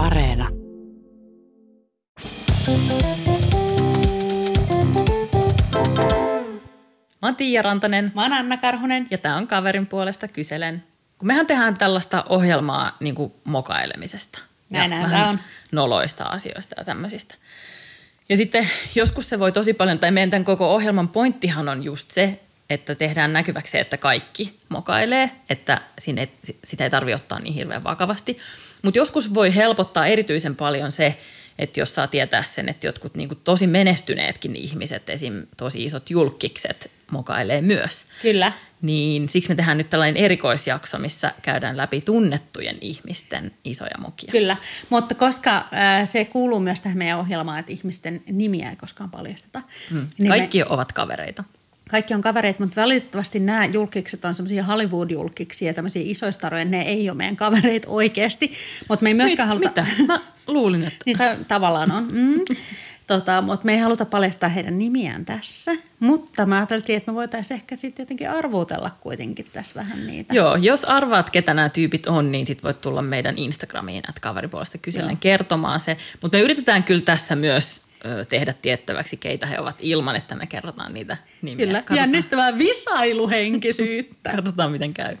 Areena. Mä oon Tiia Rantanen Mä oon Anna Karhunen. ja tää on Kaverin puolesta kyselen. Kun mehän tehdään tällaista ohjelmaa niin kuin mokailemisesta. Tää vähän on. noloista asioista ja tämmöisistä. Ja sitten joskus se voi tosi paljon, tai meidän tämän koko ohjelman pointtihan on just se, että tehdään näkyväksi se, että kaikki mokailee, että sinne, sitä ei tarvitse ottaa niin hirveän vakavasti. Mutta joskus voi helpottaa erityisen paljon se, että jos saa tietää sen, että jotkut niin kuin tosi menestyneetkin ihmiset, esim. tosi isot julkikset, mokailee myös. Kyllä. Niin siksi me tehdään nyt tällainen erikoisjakso, missä käydään läpi tunnettujen ihmisten isoja mokia. Kyllä, mutta koska äh, se kuuluu myös tähän meidän ohjelmaan, että ihmisten nimiä ei koskaan paljasteta. Mm. Niin Kaikki me, ovat kavereita. Kaikki on kavereita, mutta valitettavasti nämä julkikset on semmoisia Hollywood-julkiksi ja tämmöisiä isoistaroja, ne ei ole meidän kavereita oikeasti. Mutta me ei myöskään haluta... Mitä? Mä luulin, että... Niin ta- tavallaan on. Mm. Tota, mutta me ei haluta paljastaa heidän nimiään tässä. Mutta mä ajattelin, että me voitaisiin ehkä sitten jotenkin arvuutella kuitenkin tässä vähän niitä. Joo, jos arvaat, ketä nämä tyypit on, niin sit voit tulla meidän Instagramiin, että kaveripuolesta kysellen kertomaan se. Mutta me yritetään kyllä tässä myös tehdä tiettäväksi, keitä he ovat ilman, että me kerrotaan niitä nimiä. Kyllä. Katsotaan, Jännittävää visailuhenkisyyttä. katsotaan miten käy.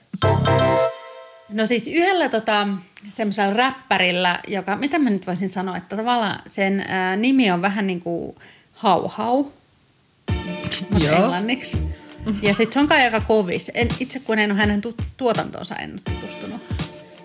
No siis yhdellä tota, semmoisella räppärillä, joka, mitä mä nyt voisin sanoa, että tavallaan sen ää, nimi on vähän niin kuin hau-hau, mutta Joo. englanniksi. Ja sitten se on kai aika kovis. En, itse kun en ole hänen tu- tuotantoonsa en ole tutustunut.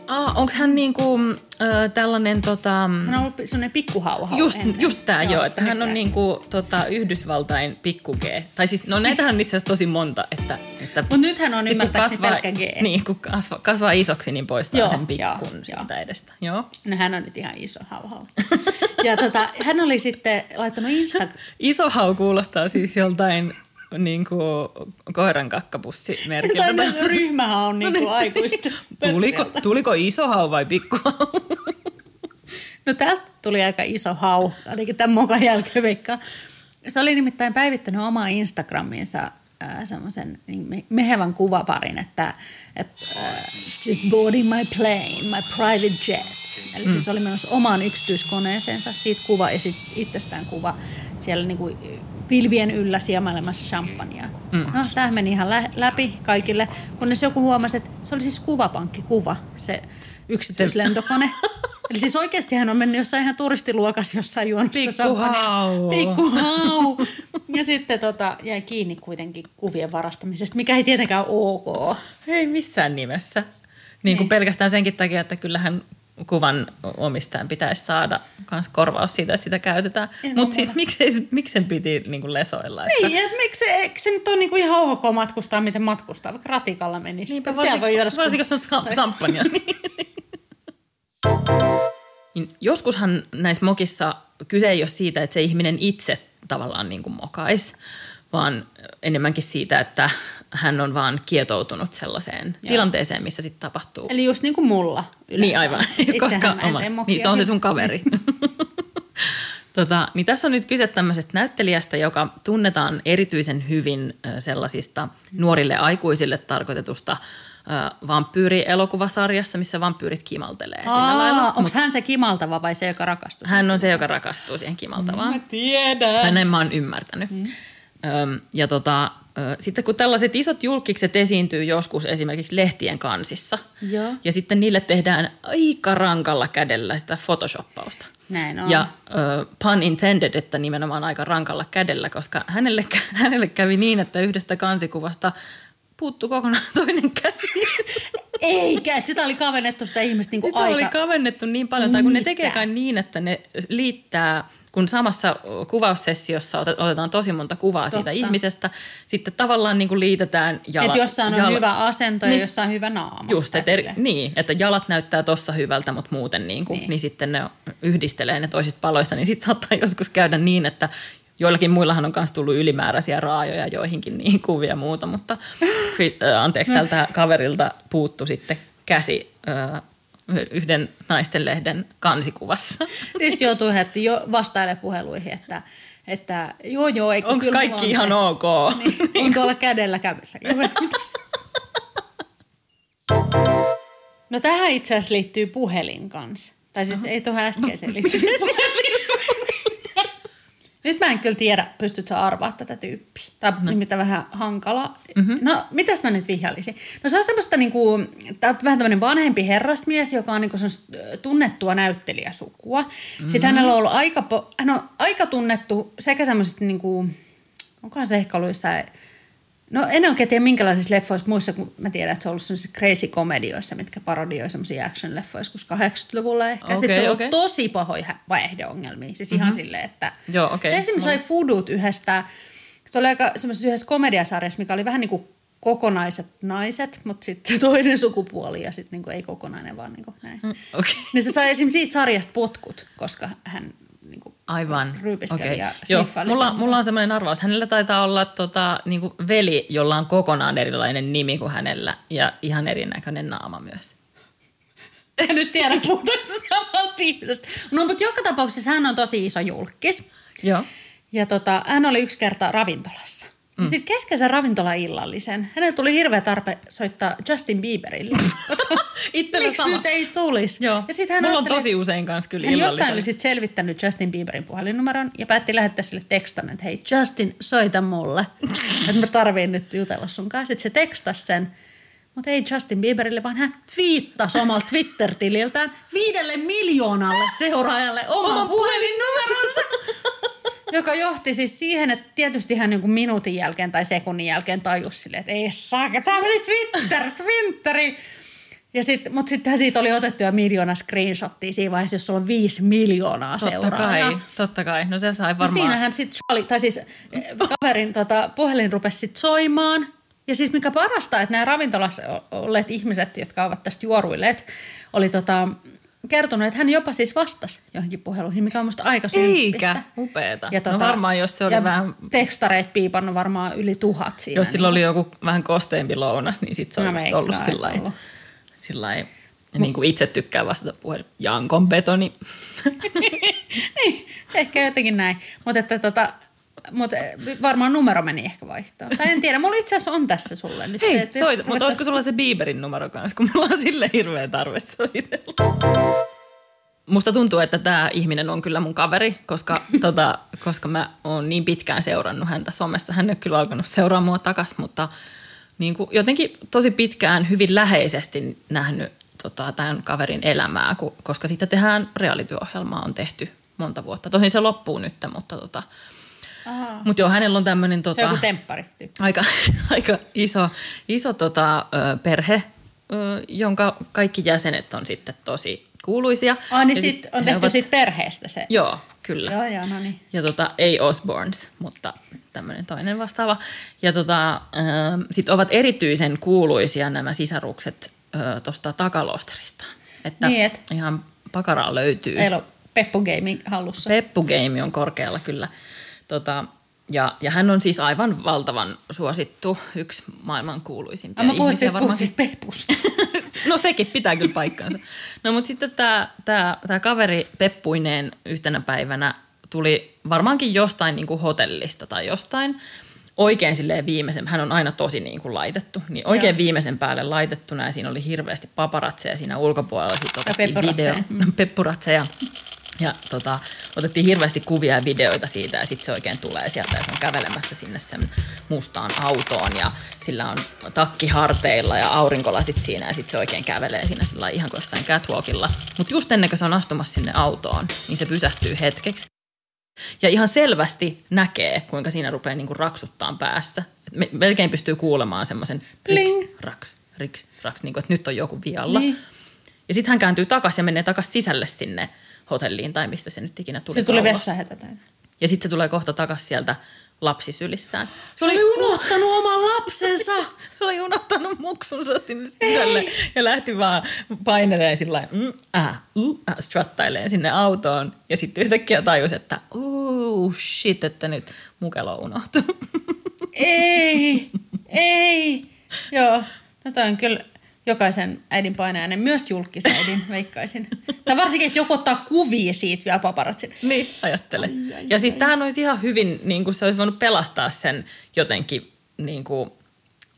Ah, onko hän niinku, ö, tällainen tota, Hän on ollut semmoinen pikkuhauhau. Just, ennen. just tämä joo, joo, että hän on niinku, tota, Yhdysvaltain pikku G. Tai siis, no näitähän on itse asiassa tosi monta. Että, että Mut nythän on ymmärtääkseni pelkkä G. Niin, kun kasvaa, kasvaa isoksi, niin poistaa Joo, sen joo, pikkun joo. siitä edestä. Joo. No hän on nyt ihan iso hauhau. ja tota, hän oli sitten laittanut Insta... Iso hau kuulostaa siis joltain niin kuin koiran kakkapussimerkiltä. Tai no, ryhmähän on niin kuin aikuista. tuliko, tuliko iso hau vai pikku hau? No täältä tuli aika iso hau, ainakin tämän mokan jälkeen veikkaa. Se oli nimittäin päivittänyt omaa Instagramiinsa äh, semmoisen niin me- mehevän kuvaparin, että, että äh, just boarding my plane, my private jet. Eli siis oli menossa omaan yksityiskoneeseensa, siitä kuva ja sit itsestään kuva siellä niinku pilvien yllä siemailemassa champagnea. Mm. No, tämä meni ihan lä- läpi kaikille, kunnes joku huomasi, että se oli siis kuvapankkikuva, se yksityislentokone. Eli siis oikeasti hän on mennyt jossain ihan turistiluokassa jossain juonut sitä champagnea. Pikkuhau. Pikkuhau. Ja sitten tota, jäi kiinni kuitenkin kuvien varastamisesta, mikä ei tietenkään ole ok. Ei missään nimessä. Niin kuin Niin. pelkästään senkin takia, että kyllähän kuvan omistajan pitäisi saada kans korvaus siitä, että sitä käytetään. Mutta siis miksei, miksi sen piti niin kuin lesoilla? Että... Niin, että miksi se, eikö se nyt ole niinku ihan ok matkustaa, miten matkustaa, vaikka ratikalla menisi. Niinpä, Siellä varsin, voi juoda varsinkin jos on sa- samppania. niin joskushan näissä mokissa kyse ei ole siitä, että se ihminen itse tavallaan niin kuin mokais, vaan enemmänkin siitä, että hän on vaan kietoutunut sellaiseen Joo. tilanteeseen, missä sitten tapahtuu. Eli just niin kuin mulla yleensä Niin aivan. Itsehän koska oma, niin se on se sun kaveri. tota, niin tässä on nyt kyse tämmöisestä näyttelijästä, joka tunnetaan erityisen hyvin sellaisista nuorille aikuisille tarkoitetusta vampyyri-elokuvasarjassa, missä vampyyrit kimaltelee sillä lailla. Onko Mut hän se kimaltava vai se, joka rakastuu? hän on se, joka rakastuu siihen kimaltavaan. Mä tiedän. Tai näin mä oon ymmärtänyt. Mm. Ja tota, sitten kun tällaiset isot julkikset esiintyy joskus esimerkiksi lehtien kansissa, Joo. ja sitten niille tehdään aika rankalla kädellä sitä photoshoppausta. Näin on. Ja uh, pun intended, että nimenomaan aika rankalla kädellä, koska hänelle, hänelle kävi niin, että yhdestä kansikuvasta puuttu kokonaan toinen käsi. Eikä, että sitä oli kavennettu sitä ihmistä niin kuin Sitä aika... oli kavennettu niin paljon, tai kun ne Mitä? tekee kai niin, että ne liittää, kun samassa kuvaussessiossa otet- otetaan tosi monta kuvaa siitä Totta. ihmisestä, sitten tavallaan niin kuin liitetään jalat. Että jossain on jala- hyvä asento ja Niin. jossain hyvä naama. Just, että, eri, niin, että jalat näyttää tossa hyvältä, mutta muuten niin kuin, niin. Niin. niin sitten ne yhdistelee ne toisista paloista, niin sitten saattaa joskus käydä niin, että joillakin muillahan on myös tullut ylimääräisiä raajoja joihinkin niihin kuvia ja muuta, mutta äh, anteeksi, tältä kaverilta puuttu sitten käsi äh, yhden naistenlehden kansikuvassa. Tietysti joutuu heti jo vastaille puheluihin, että, että joo joo. Onko kaikki on ihan se, ok? Niin, on tuolla kädellä kädessä. No tähän itse asiassa liittyy puhelin kanssa. Tai siis ei tuohon äskeiseen liity. Nyt mä en kyllä tiedä, pystytkö sä arvaa tätä tyyppiä. Tämä on no. nimittäin vähän hankala. Mm-hmm. No, mitäs mä nyt vihjailisin? No se on semmoista niinku, tää on vähän tämmöinen vanhempi herrasmies, joka on niinku tunnettua näyttelijäsukua. Mm-hmm. Sitten hänellä on ollut aika, hän on aika tunnettu sekä semmoisesta niinku, onkohan se ehkä ollut jossain No en oikein tiedä minkälaisissa leffoissa muissa, kun mä tiedän, että se on ollut sellaisissa crazy komedioissa, mitkä parodioi semmoisia action-leffoja joskus 80-luvulla ehkä. Okay, Sitten se on okay. ollut tosi pahoja vaihdeongelmia. Siis mm-hmm. ihan silleen, että Joo, okay. se esimerkiksi sai fudut yhdestä, se oli aika semmoisessa yhdessä komediasarjassa, mikä oli vähän niin kuin kokonaiset naiset, mutta sitten toinen sukupuoli ja sitten niinku ei kokonainen, vaan niinku näin. Mm, okay. Niin se sai esimerkiksi siitä sarjasta potkut, koska hän niin kuin Aivan. ryypiskeli okay. ja Joo, mulla, mulla on semmoinen arvaus. Hänellä taitaa olla tota, niin kuin veli, jolla on kokonaan erilainen nimi kuin hänellä ja ihan erinäköinen naama myös. En nyt tiedä, puhutaanko samasta ihmisestä. No, mutta joka tapauksessa hän on tosi iso julkis. Joo. Ja tota, hän oli yksi kerta ravintolassa. Mm. Ja sitten keskeisen ravintola-illallisen, hänellä tuli hirveä tarpe soittaa Justin Bieberille. Koska miksi sama. nyt ei tulisi? Joo. Ja sit hän Mulla on tosi usein kanssa kyllä Hän jostain oli sit selvittänyt Justin Bieberin puhelinnumeron ja päätti lähettää sille tekstan, että hei Justin, soita mulle. että mä tarviin nyt jutella sun kanssa. Sitten se tekstasi sen. Mutta ei Justin Bieberille, vaan hän twiittasi omalla Twitter-tililtään viidelle miljoonalle seuraajalle oman, oman puhelinnumeronsa. Joka johti siis siihen, että tietysti hän niin minuutin jälkeen tai sekunnin jälkeen tajusi silleen, että ei saa, tämä meni Twitter, Twitteri. Ja sit, mutta sittenhän siitä oli otettu jo miljoona screenshottia siinä vaiheessa, jos sulla on viisi miljoonaa totta seuraajaa. Kai, totta kai, no se sai varmaan. No siinähän sitten tai siis eh, kaverin tota, puhelin rupesi sitten soimaan. Ja siis mikä parasta, että nämä ravintolassa olleet ihmiset, jotka ovat tästä juoruilleet, oli tota, kertonut, että hän jopa siis vastasi johonkin puheluihin, mikä on musta aika symppistä. Eikä, upeeta. Ja no tota, no varmaan, jos se oli ja vähän... tekstareet piipannut varmaan yli tuhat siinä. Jos sillä niin... oli joku vähän kosteempi lounas, niin sitten se no, olisi ollut sillä sillä niin kuin itse tykkää vastata puhelu. Jankon betoni. niin, ehkä jotenkin näin. Mutta että tota, mutta varmaan numero meni ehkä vaihtoon. Tai en tiedä, mulla itse asiassa on tässä sulle nyt Hei, se, että soita, mutta olisiko sulla se Bieberin numero kanssa, kun mulla on sille hirveä tarve soitella. Musta tuntuu, että tämä ihminen on kyllä mun kaveri, koska, tota, koska mä oon niin pitkään seurannut häntä somessa. Hän ole kyllä alkanut seuraa mua takaisin, mutta niin kuin jotenkin tosi pitkään hyvin läheisesti nähnyt tota, tämän kaverin elämää, koska sitten tehdään reality-ohjelmaa, on tehty monta vuotta. Tosin se loppuu nyt, mutta tota, mutta joo, hänellä on tämmöinen... Tota, se on temppari. Aika, aika iso, iso tota, perhe, jonka kaikki jäsenet on sitten tosi kuuluisia. Ah, niin sit on tehty ovat, siitä perheestä se? Joo, kyllä. Joo, joo, no niin. Ja tota, ei Osborns, mutta tämmöinen toinen vastaava. Ja tota, sitten ovat erityisen kuuluisia nämä sisarukset tuosta takalosterista. Että niin, et. ihan pakaraa löytyy. Meillä on Peppu Gaming hallussa. Peppu Game on korkealla kyllä. Tota, ja, ja hän on siis aivan valtavan suosittu, yksi maailman kuuluisimpia Mä ihmisiä. Mä puhuin siis Peppusta. no sekin pitää kyllä paikkaansa. No mutta sitten tämä tää, tää kaveri Peppuineen yhtenä päivänä tuli varmaankin jostain niin kuin hotellista tai jostain oikein silleen viimeisen, hän on aina tosi niin kuin laitettu, niin oikein Joo. viimeisen päälle laitettu ja siinä oli hirveästi paparatseja siinä ulkopuolella. Sitten otettiin video, peppuratseja. Ja tota, otettiin hirveästi kuvia ja videoita siitä ja sitten se oikein tulee sieltä ja se on kävelemässä sinne sen mustaan autoon ja sillä on takki harteilla ja aurinkolasit siinä ja sitten se oikein kävelee siinä sillä ihan kuin jossain catwalkilla. Mutta just ennen kuin se on astumassa sinne autoon, niin se pysähtyy hetkeksi. Ja ihan selvästi näkee, kuinka siinä rupeaa niinku raksuttaa päässä. Et melkein pystyy kuulemaan semmoisen riks, raks, riks, raks, niinku, että nyt on joku vialla. Niin. Ja sitten hän kääntyy takaisin ja menee takaisin sisälle sinne hotelliin tai mistä se nyt ikinä tuli. Se tuli vessahätä Ja sitten se tulee kohta takaisin sieltä lapsisylissään. Se oli unohtanut oman lapsensa. se oli unohtanut muksunsa sinne sisälle Ei. ja lähti vaan paineleen sillä mm, äh, uh, äh, struttaileen sinne autoon. Ja sitten yhtäkkiä tajus, että uh, shit, että nyt mukelo unohtui. ei, ei. Joo, no toi on kyllä jokaisen äidin painajainen, myös julkisäidin, veikkaisin. Tai varsinkin, että joku ottaa kuvia siitä vielä paparatsin. Niin, ajattele. Ai, ai, ja ai. siis tämähän olisi ihan hyvin, niin kuin se olisi voinut pelastaa sen jotenkin niin kuin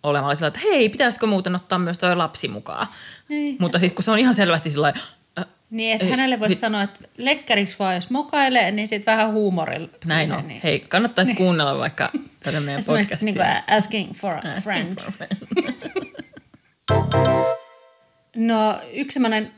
olemalla sillä, että hei, pitäisikö muuten ottaa myös toi lapsi mukaan. Niin. Mutta siis kun se on ihan selvästi sillä Niin, että Ei, hänelle voisi vi- sanoa, että lekkäriksi vaan jos mokailee, niin sitten vähän huumorilla. Näin on. Niin. Hei, kannattaisi kuunnella vaikka tätä meidän Esimerkiksi podcastia. niin kuin asking for a Asking friend. for a friend. No yksi semmoinen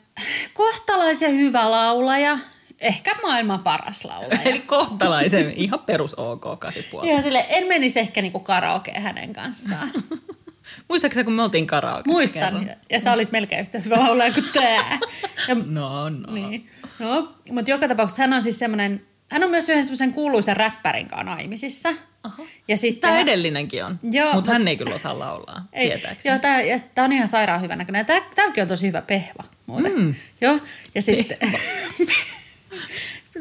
kohtalaisen hyvä laulaja, ehkä maailman paras laulaja. Eli kohtalaisen ihan perus OK 8,5. Ihan sille, en menisi ehkä niinku karaokeen hänen kanssaan. Muistaakseni kun me oltiin karaoke? Muistan. Ja sä olit melkein yhtä hyvä laulaja kuin tää. Ja, No, no. niin. No, mutta joka tapauksessa hän on siis semmoinen, hän on myös yhden semmoisen kuuluisen räppärin kanssa naimisissa. Ja sitten Tämä edellinenkin on, Joo, mutta mut- hän ei kyllä osaa laulaa, Ei, tietääkseni. joo, tää, ja tää on ihan sairaan hyvä näköinen. Tää, tämäkin on tosi hyvä pehva muuten. Mm. Joo, ja sitten...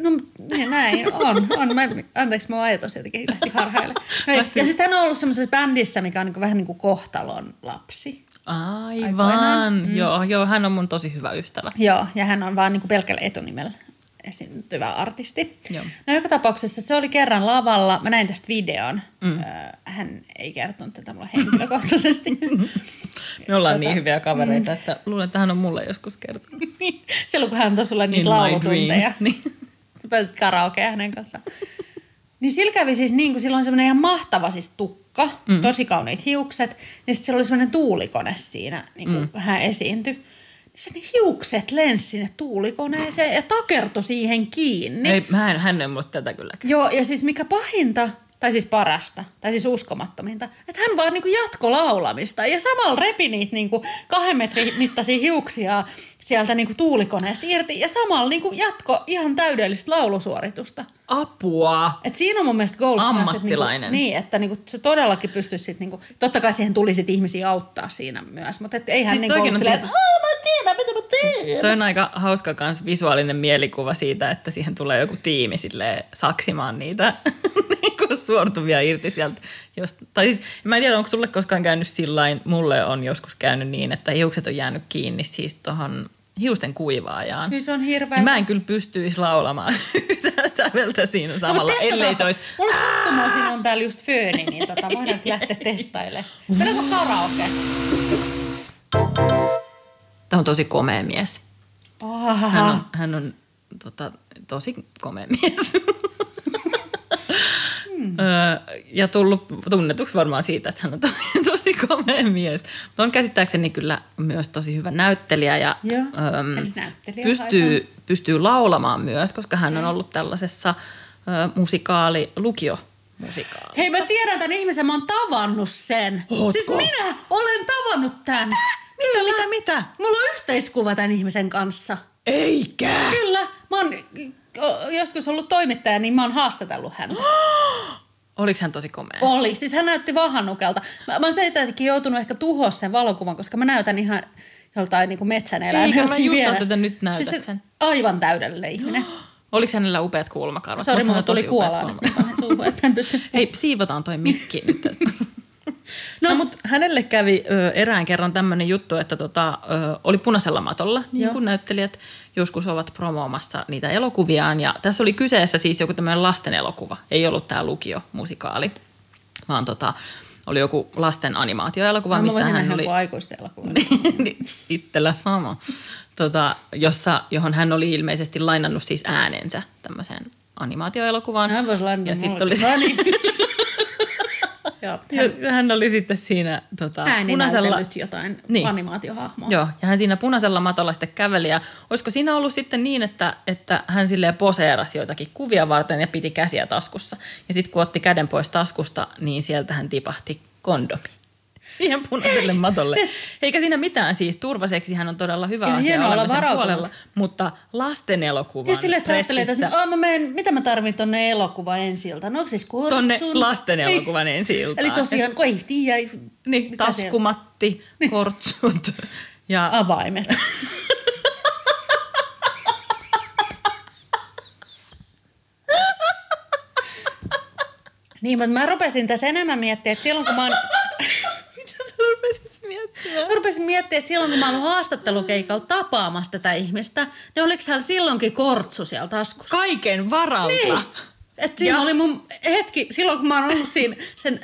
no niin, näin, on, on. Mä, anteeksi, mun ajatus jotenkin lähti harhaille. No, ja sitten hän on ollut semmoisessa bändissä, mikä on niin vähän niin kuin kohtalon lapsi. Aikoinaan. Aivan, mm. joo, joo, hän on mun tosi hyvä ystävä. Joo, ja hän on vaan niin kuin pelkällä etunimellä esiintyvä artisti. Joo. No joka tapauksessa se oli kerran lavalla. Mä näin tästä videon. Mm. Hän ei kertonut tätä mulle henkilökohtaisesti. Me ollaan Tota, niin hyviä kavereita, että luulen, että hän on mulle joskus kertonut. Silloin kun hän antoi sulle niitä In laulutunteja. niin. Sä pääsit karaokeen hänen kanssaan. Niin sillä kävi siis niin, kun sillä on semmoinen ihan mahtava siis tukka, mm. tosi kauniit hiukset, niin sitten sillä oli semmoinen tuulikone siinä, niin kun mm. hän esiintyi. Se ne hiukset lensi sinne tuulikoneeseen ja takertui siihen kiinni. Ei, mä en, hän ei mulle tätä kyllä Joo, ja siis mikä pahinta, tai siis parasta, tai siis uskomattominta, että hän vaan niinku jatko laulamista ja samalla repi niitä niinku kahden metrin mittaisia hiuksia sieltä niinku tuulikoneesta irti ja samalla niinku jatko ihan täydellistä laulusuoritusta. Apua! Et siinä on mun mielestä goals myös, että Ammattilainen. Niinku, niin, että niinku, se todellakin pystyisi sit niinku, totta kai siihen tuli sit ihmisiä auttaa siinä myös, mutta et ei hän Siis niinku on että "Aa, mä tiedän, mitä mä teen. Toi on aika hauska kans visuaalinen mielikuva siitä, että siihen tulee joku tiimi silleen saksimaan niitä niinku suortuvia irti sieltä. Jost, tai siis, mä en tiedä, onko sulle koskaan käynyt sillain, mulle on joskus käynyt niin, että hiukset on jäänyt kiinni siis tuohon hiusten kuivaajaan. Niin se on hirveä. Mä en kyllä pystyisi laulamaan säveltä siinä samalla, ellei se olisi... Mulla on sattumaa, siinä on täällä just fööni, niin tota, voidaan lähteä testailemaan. Mennäänkö karaoke? Tämä on tosi komea mies. Oh, Hän on, hän on tota, tosi komea mies. Hmm. Ja tullut tunnetuksi varmaan siitä, että hän on tosi, tosi komea mies. Mutta on käsittääkseni kyllä myös tosi hyvä näyttelijä ja Joo, eli näyttelijä pystyy, pystyy laulamaan myös, koska hän on ollut tällaisessa ö, musikaali, lukio musikaali. Hei, mä tiedän tämän ihmisen, mä oon tavannut sen. Ootko? Siis minä olen tavannut tämän. Mitä, mitä, mitä? Mulla on yhteiskuva tämän ihmisen kanssa. Eikä! Kyllä, mä oon joskus ollut toimittaja, niin mä oon haastatellut häntä. Oliko hän tosi komea? Oli, siis hän näytti vahannukelta. Mä, mä oon seitäkin joutunut ehkä tuhoa sen valokuvan, koska mä näytän ihan joltain niin metsän Eikä, eläimeltä mä siinä just vieressä. että nyt näytät siis se sen. Aivan täydellinen ihminen. Oliko hänellä upeat kulmakarvat? Sori, mulla tuli tosi upeat kuolaa kulmakarvat. nyt suuhun, että en pysty. Hei, siivotaan toi mikki nyt tässä. No, mutta hänelle kävi ö, erään kerran tämmöinen juttu, että tota, ö, oli punaisella matolla, niin kuin näyttelijät joskus ovat promoomassa niitä elokuviaan. Ja tässä oli kyseessä siis joku tämmöinen lasten elokuva, ei ollut tämä lukio-musikaali, vaan tota, oli joku lasten animaatioelokuva, Mä missä hän oli... aikuisten elokuva. niin, itsellä sama. Tota, jossa, johon hän oli ilmeisesti lainannut siis äänensä tämmöiseen animaatioelokuvaan. Hän voisi lainata Ja sitten oli No niin. Joo, hän Ja hän oli sitten siinä tota, punaisella... jotain niin. animaatiohahmoa. Joo, ja hän siinä punaisella matolla sitten käveli. Ja olisiko siinä ollut sitten niin, että, että hän silleen poseerasi joitakin kuvia varten ja piti käsiä taskussa. Ja sitten kun otti käden pois taskusta, niin sieltä hän tipahti kondomi. Siihen punaiselle matolle. Eikä siinä mitään siis. Turvaseksi hän on todella hyvä Ja asia hienoa olla varautunut. puolella. Mutta lasten elokuvan Ja silleen, että sä ajattelet, että Aa, mä menen, mitä mä tarvin tonne elokuva ensi iltaan? No siis kortsun. Tonne lasten elokuvan ensi iltaan. Eli tosiaan, kun ei tiedä, Niin, mitä siellä- taskumatti, kortsut ja avaimet. niin, mutta mä rupesin tässä enemmän miettimään, että silloin kun mä oon... Mitä sä rupesit miettimään? Mä rupesin miettimään, että silloin kun mä ollut haastattelukeikalla tapaamassa tätä ihmistä, niin oliko hän silloinkin kortsu siellä taskussa? Kaiken varalta. Niin. Et siinä Ja- oli mun hetki, silloin kun mä oon ollut siinä sen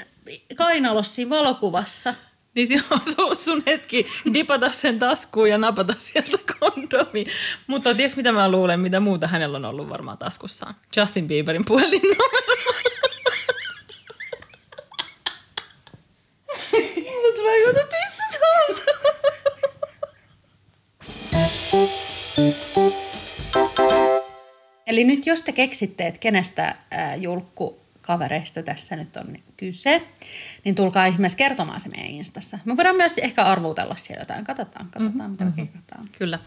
kainalossa siinä valokuvassa, niin silloin olisi ollut sun hetki dipata sen taskuun ja napata sieltä kondomi. Mutta ties mitä mä luulen, mitä muuta hänellä on ollut varmaan taskussaan. Justin Bieberin puhelinnumero. Nyt jos te keksitte, että kenestä ää, julkku kavereista tässä nyt on kyse, niin tulkaa ihmeessä kertomaan se meidän Instassa. Me voidaan myös ehkä arvutella siellä jotain. Katsotaan, katsotaan, mm-hmm. mitä me katsotaan. Kyllä.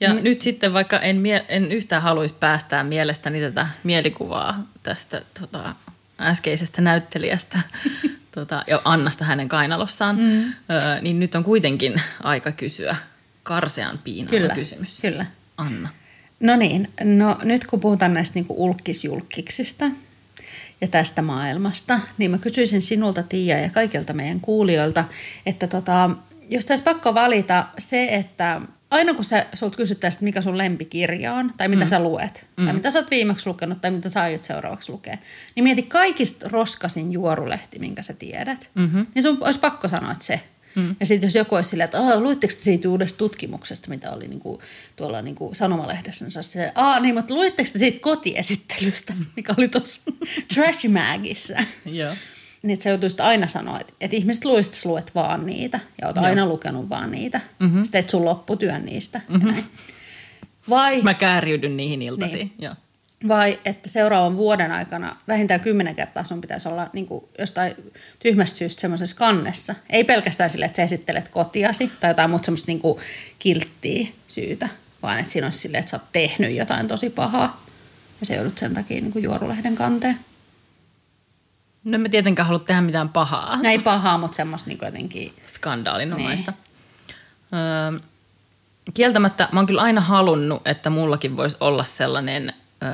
Ja mm. nyt sitten, vaikka en, mie- en yhtään haluaisi päästää mielestäni tätä mielikuvaa tästä tota, äskeisestä näyttelijästä tota, ja Annasta hänen kainalossaan, mm. ö, niin nyt on kuitenkin aika kysyä karsean Kyllä, kysymys. kyllä. Anna. No niin, no nyt kun puhutaan näistä niinku ulkkisjulkiksista ja tästä maailmasta, niin mä kysyisin sinulta Tiia ja kaikilta meidän kuulijoilta, että tota, jos tässä pakko valita se, että aina kun sä, sulta kysyttäisiin, mikä sun lempikirja on, tai mitä mm. sä luet, mm. tai mitä sä oot viimeksi lukenut, tai mitä sä aiot seuraavaksi lukea, niin mieti kaikista roskasin juorulehti, minkä sä tiedät. Mm-hmm. Niin sun olisi pakko sanoa, että se. Mm. Ja sitten jos joku olisi silleen, että luitteko te siitä uudesta tutkimuksesta, mitä oli niinku, tuolla niinku sanomalehdessä, niin se Aa, niin, mutta luitteko te siitä kotiesittelystä, mikä oli tuossa Trash Magissa? Joo. Niin että sä joutuisit aina sanoa, että, että ihmiset luistis luet vaan niitä ja oot Joo. aina lukenut vaan niitä. Mm-hmm. Sitten teet sun lopputyön niistä. Mm-hmm. Vai, Mä kääriydyn niihin iltasiin. Niin. Joo. Vai että seuraavan vuoden aikana vähintään kymmenen kertaa sun pitäisi olla niin kuin jostain tyhmästä syystä semmoisessa kannessa. Ei pelkästään sille, että sä esittelet kotiasi tai jotain muuta semmoista niin kuin kilttiä syytä, vaan että siinä olisi silleen, että sä oot tehnyt jotain tosi pahaa ja se joudut sen takia niin kuin juorulehden kanteen. No mä tietenkään halua tehdä mitään pahaa. No ei pahaa, mutta semmoista niin jotenkin... skandaalinomaista. Öö, kieltämättä mä oon kyllä aina halunnut, että mullakin voisi olla sellainen öö,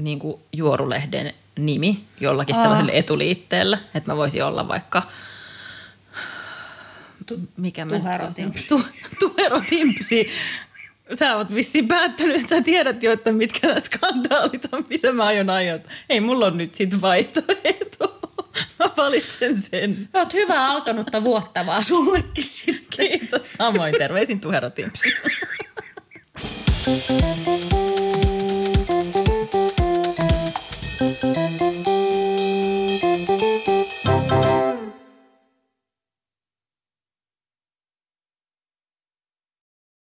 niin kuin juorulehden nimi jollakin Aa. sellaisella etuliitteellä, että mä voisin olla vaikka mikä mä nyt Tuhero voisin- Timpsi. Tu, tuhero Timpsi. Sä oot vissiin päättänyt, että tiedät jo, että mitkä nämä skandaalit on, mitä mä aion aiheuttaa. Ei, mulla on nyt sit vaihtoehto. Mä valitsen sen. No, oot hyvä alkanutta vuotta vaan sullekin sitten. Kiitos samoin. Terveisin Tuhero Música